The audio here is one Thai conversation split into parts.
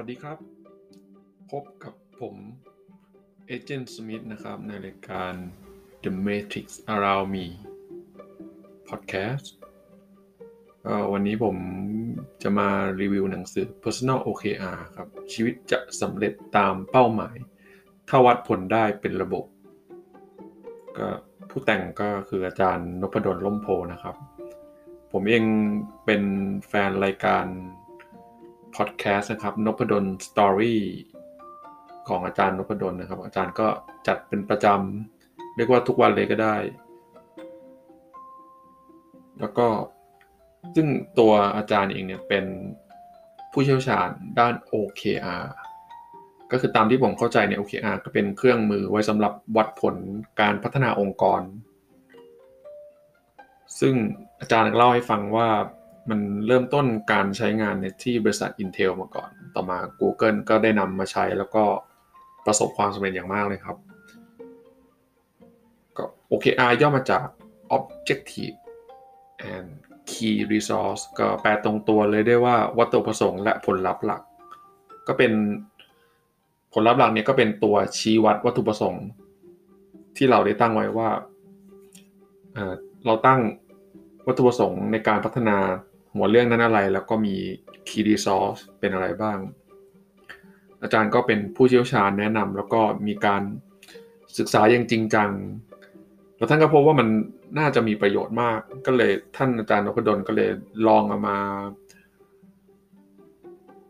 วัสดีครับ พบกับผมเอเจนต์สมิธนะครับ ในรายการ The Matrix Around Me Podcast วันนี้ผมจะมารีวิวหนังสือ Personal OKR ครับ ชีวิตจะสำเร็จตามเป้าหมาย ถ้าวัดผลได้เป็นระบบก็ผู้แต่งก็คืออาจารย์นพดลล่มโพนะครับ ผมเองเป็นแฟนรายการ พอดแคสต์นะครับนพดลสตอรี่ของอาจารย์นพดลนะครับ อาจารย์ก็จัดเป็นประจำเรียกว่าทุกวันเลยก็ได้ แล้วก็ซึ่งตัวอาจารย์เองเนี่ยเป็นผู้เชี่ยวชาญด้าน OKR ก็คือตามที่ผมเข้าใจเนี่ย OKR ก็เป็นเครื่องมือไว้สำหรับวัดผลการพัฒนาองค์กร ซึ่งอาจารย์เล่าให้ฟังว่า มันเริ่มต้นการใช้งานในที่บริษัท Intel มาก่อน ต่อมา Google ก็ได้นำมาใช้แล้วก็ประสบความสำเร็จอย่างมากเลยครับ ก็ OKR ย่อมาจาก Objective and Key Resource ก็แปลตรงตัวเลยได้ว่าวัตถุประสงค์และผลลัพธ์หลัก ก็เป็นผลลัพธ์หลักเนี่ยก็เป็นตัวชี้วัดวัตถุประสงค์ ที่เราได้ตั้งไว้ว่า เราตั้งวัตถุประสงค์ในการพัฒนา หัวเรื่องนั้นอะไรแล้วก็มี key resource เป็นอะไรบ้าง อาจารย์ก็เป็นผู้เชี่ยวชาญแนะนำแล้วก็มีการศึกษาอย่างจริงจัง แล้วท่านก็พบว่ามันน่าจะมีประโยชน์มาก ก็เลยท่านอาจารย์นพดลก็เลยลองเอามา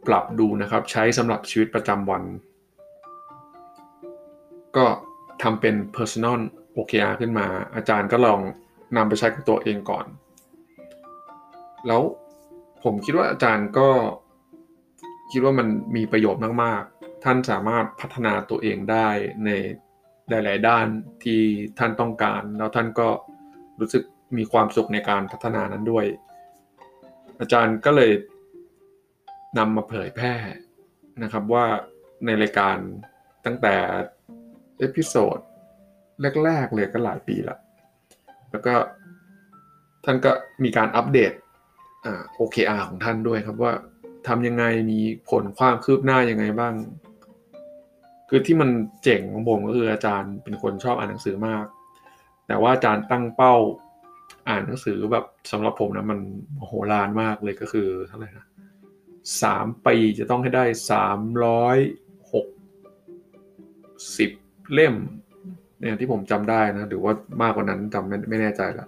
ปรับดูนะครับ ใช้สำหรับชีวิตประจำวัน ก็ทำเป็น personal OKR ขึ้นมา อาจารย์ก็ลองนำไปใช้กับตัวเองก่อน แล้วผมคิดว่าอาจารย์ก็คิดว่ามันมีประโยชน์มาก ๆ ท่านสามารถพัฒนาตัวเองได้ในหลาย ๆ ด้านที่ท่านต้องการ แล้วท่านก็รู้สึกมีความสุขในการพัฒนานั้นด้วย อาจารย์ก็เลยนำมาเผยแพร่นะครับว่าในรายการตั้งแต่ episode แรก ๆ เลยก็หลายปีละ แล้วก็ท่านก็มีการอัปเดต OKR ของท่านด้วยครับว่าทำยังไงมีผลความคืบหน้ายังไงบ้าง คือที่มันเจ๋งของผมก็คืออาจารย์เป็นคนชอบอ่านหนังสือมาก แต่ว่าอาจารย์ตั้งเป้าอ่านหนังสือแบบสำหรับผมนะมันโหรานมากเลยก็คือเท่าไหร่นะสามปีจะต้องให้ได้สามร้อยหกสิบเล่มเนี่ยที่ผมจำได้นะหรือว่ามากกว่านั้นจำไม่ไม่แน่ใจละ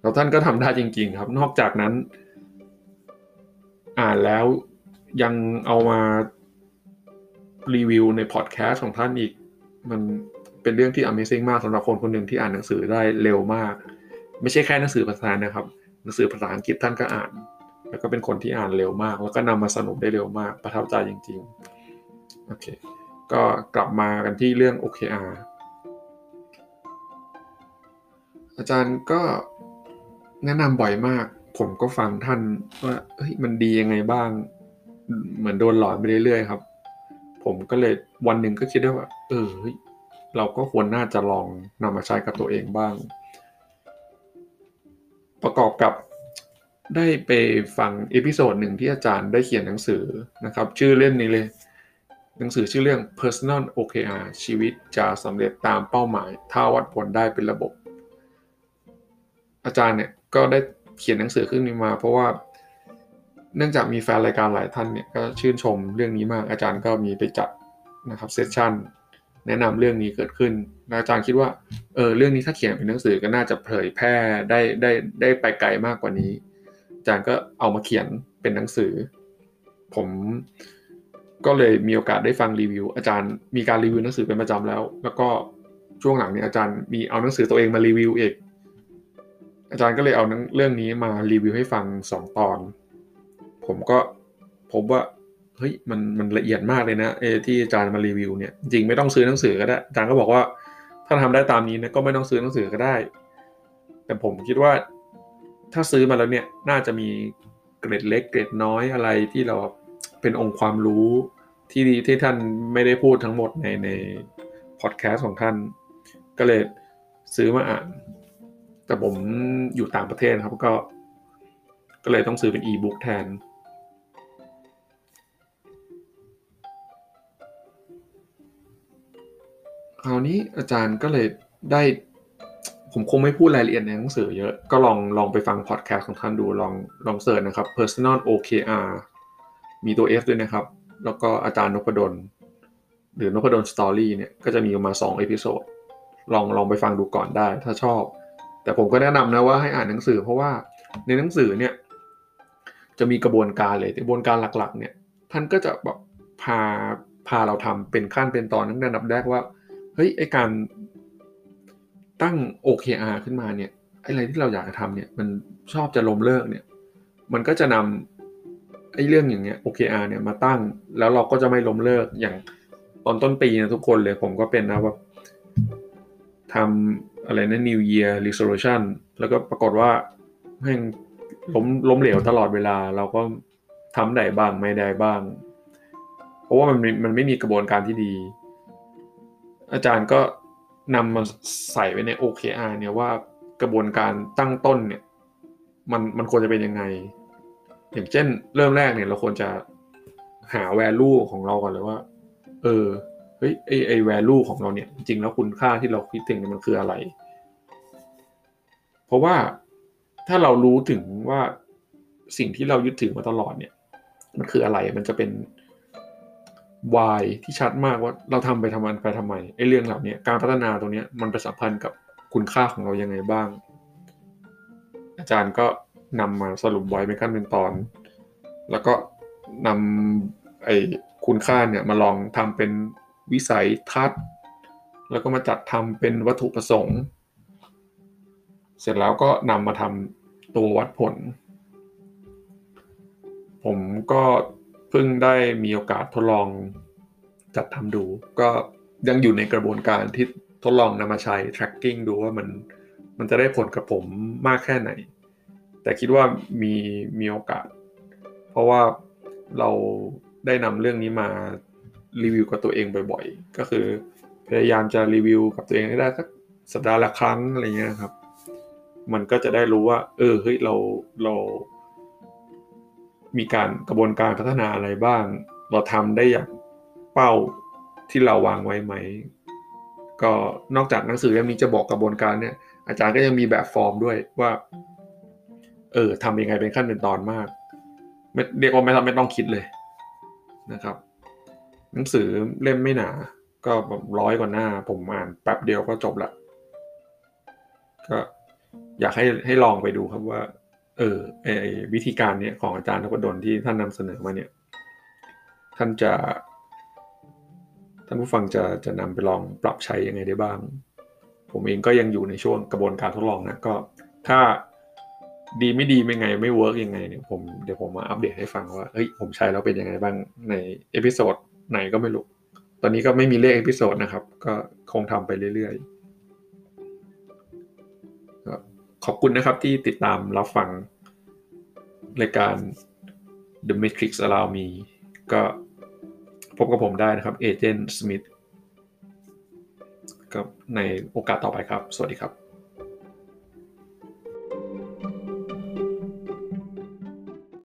แล้วท่านก็ทำได้จริง ๆ ครับ นอกจากนั้น อ่านแล้วยังเอามารีวิวในพอดแคสต์ของท่านอีก มันเป็นเรื่องที่ Amazing มากสำหรับคนคนหนึ่งที่อ่านหนังสือได้เร็วมาก ไม่ใช่แค่หนังสือภาษานะครับ หนังสือภาษาอังกฤษท่านก็อ่าน แล้วก็เป็นคนที่อ่านเร็วมาก แล้วก็นำมาสรุปได้เร็วมาก ประทับใจจริงๆโอเคก็กลับมากันที่เรื่อง OKR อาจารย์ก็แนะนำบ่อยมาก ผมก็ฟังท่านว่าเฮ้ยมันดียังไงบ้าง เหมือนโดนหลอนไปเรื่อยๆครับ ผมก็เลยวันหนึ่งก็คิดได้ว่า เออเราก็ควรน่าจะลองนำมาใช้กับตัวเองบ้าง ประกอบกับได้ไปฟังเอพิโซดหนึ่งที่อาจารย์ได้เขียนหนังสือนะครับ ชื่อเล่มนี้เลย หนังสือชื่อเรื่อง personal OKR ชีวิตจะสำเร็จตามเป้าหมาย ถ้าวัดผลได้เป็นระบบ อาจารย์เนี่ยก็ได้ เขียนหนังสือขึ้นนี้มา เพราะว่าเนื่องจากมีแฟนรายการหลายท่านเนี่ยก็ชื่นชมเรื่องนี้มากอาจารย์ก็มีไปจัดนะครับเซสชั่นแนะนำเรื่องนี้เกิดขึ้นอาจารย์คิดว่าเออเรื่องนี้ถ้าเขียนเป็นหนังสือก็น่าจะเผยแพร่ได้ได้ได้ไปไกลมากกว่านี้ อาจารย์ก็เอามาเขียนเป็นหนังสือ ผมก็เลยมีโอกาสได้ฟังรีวิว อาจารย์มีการรีวิวหนังสือเป็นประจำแล้ว แล้วก็ช่วงหลังเนี่ยอาจารย์มีเอาหนังสือตัวเองมารีวิวเอง อาจารย์ก็เลยเอาเรื่องนี้มารีวิวให้ฟังสองตอน ผมก็พบว่าเฮ้ยมันมันละเอียดมากเลยนะเอที่อาจารย์มารีวิวเนี่ยจริงไม่ต้องซื้อหนังสือก็ได้อาจารย์ก็บอกว่า ถ้าทำได้ตามนี้นะก็ไม่ต้องซื้อหนังสือก็ได้ แต่ผมคิดว่าถ้าซื้อมาแล้วเนี่ยน่าจะมีเกร็ดเล็กเกร็ดน้อยอะไรที่เราเป็นองค์ความรู้ที่ดีที่ท่านไม่ได้พูดทั้งหมดในในพอดแคสต์ของท่าน ก็เลยซื้อมาอ่าน แต่ผมอยู่ต่างประเทศครับก็ ก็เลยต้องซื้อเป็นอีบุ๊กแทน คราวนี้อาจารย์ก็เลยได้ ผมคงไม่พูดรายละเอียดในหนังสือเยอะ ก็ลองลองไปฟังพอดแคสต์ของท่านดูลองลอง search นะครับ personal OKR มีตัว S ด้วยนะครับ แล้วก็อาจารย์นพดลหรือนพดล story เนี่ยก็จะมีออกมา2 episode ลองลองไปฟังดูก่อนได้ ถ้าชอบ แต่ผมก็แนะนำนะว่าให้อ่านหนังสือ เพราะว่าในหนังสือเนี่ยจะมีกระบวนการเลยกระบวนการหลักๆ เนี่ย ท่านก็จะแบบพาพาเราทำเป็นขั้นเป็นตอนตั้งแต่ดับแรกว่าเฮ้ยไอการตั้ง OKR ขึ้นมาเนี่ยอะไรที่เราอยากจะทำเนี่ยมันชอบจะล้มเลิกเนี่ยมันก็จะนำไอ้เรื่องอย่างเงี้ย OKR เนี่ยมาตั้งแล้วเราก็จะไม่ล้มเลิกอย่างตอนต้นปีนะทุกคนเลยผมก็เป็นนะว่าทำ อะไรนะ New Year Resolution แล้วก็ปรากฏว่าแม่งล้มล้มเหลวตลอดเวลา เราก็ทำได้บ้างไม่ได้บ้าง เพราะว่ามันมันไม่มีกระบวนการที่ดี อาจารย์ก็นำมาใส่ไว้ใน OKR เนี่ยว่ากระบวนการตั้งต้นเนี่ย มันมันควรจะเป็นยังไง อย่างเช่น เริ่มแรกเนี่ยเราควรจะหา value ของเราก่อนเลยว่า เออ เฮ้ยไอไอ value ของเราเนี่ย จริงแล้วคุณค่าที่เราคิดถึงเนี่ยมันคืออะไร เพราะว่าถ้าเรารู้ถึงว่าสิ่งที่เรายึดถือมาตลอดเนี่ย มันคืออะไรมันจะเป็น why ที่ชัดมากว่าเราทำไปทำมันไปทำไมไอ้เรื่องเหล่านี้การพัฒนาตรงนี้มันไปสัมพันธ์กับคุณค่าของเรายังไงบ้าง อาจารย์ก็นำมาสรุปไว้เป็นขั้นเป็นตอน แล้วก็นำไอ้คุณค่าเนี่ยมาลองทำเป็น วิสัยทัศน์ แล้วก็มาจัดทำเป็นวัตถุประสงค์ เสร็จแล้วก็นำมาทำตัววัดผล ผมก็เพิ่งได้มีโอกาสทดลองจัดทำดู ก็ยังอยู่ในกระบวนการที่ทดลองนำมาใช้ tracking ดูว่ามันมันจะได้ผลกับผมมากแค่ไหน แต่คิดว่ามีมีโอกาส เพราะว่าเราได้นำเรื่องนี้มา รีวิวกับตัวเองบ่อยๆ ก็คือพยายามจะรีวิวกับตัวเองให้ได้สักสัปดาห์ละครั้งอะไรเงี้ยครับ มันก็จะได้รู้ว่า เออเฮ้ยเราเรา มีการกระบวนการพัฒนาอะไรบ้าง เราทำได้อย่างเป้าที่เราวางไว้ไหม ก็นอกจากหนังสือเล่มนี้จะบอกกระบวนการเนี่ย อาจารย์ก็ยังมีแบบฟอร์มด้วยว่า เออทำยังไงเป็นขั้นเป็นตอนมากมเรียกว่าไม่ต้องไม่ต้องคิดเลยนะครับ หนังสือเล่มไม่หนา ก็แบบร้อยกว่าหน้า ผมอ่านแป๊บเดียวก็จบละก็อยากให้ให้ลองไปดูครับว่า เออไอวิธีการเนี้ยของอาจารย์นพดลที่ท่านนำเสนอมาเนี่ย ท่านจะ ท่านผู้ฟังจะจะนำไปลองปรับใช้ยังไงได้บ้าง ผมเองก็ยังอยู่ในช่วงกระบวนการทดลองนะก็ ถ้าดีไม่ดีไม่ไงไม่ work ยังไงเนี่ยผมเดี๋ยวผมมาอัปเดตให้ฟังว่าเฮ้ยผมใช้แล้วเป็นยังไงบ้างใน episode ไหนก็ไม่รู้ ตอนนี้ก็ไม่มีเลข episode นะครับ ก็คงทำไปเรื่อยๆ ขอบคุณนะครับที่ติดตามรับฟังรายการ The Matrix Allow Me ก็พบกับผมได้นะครับเอเจนต์สมิธกับในโอกาสต่อไปครับ สวัสดีครับ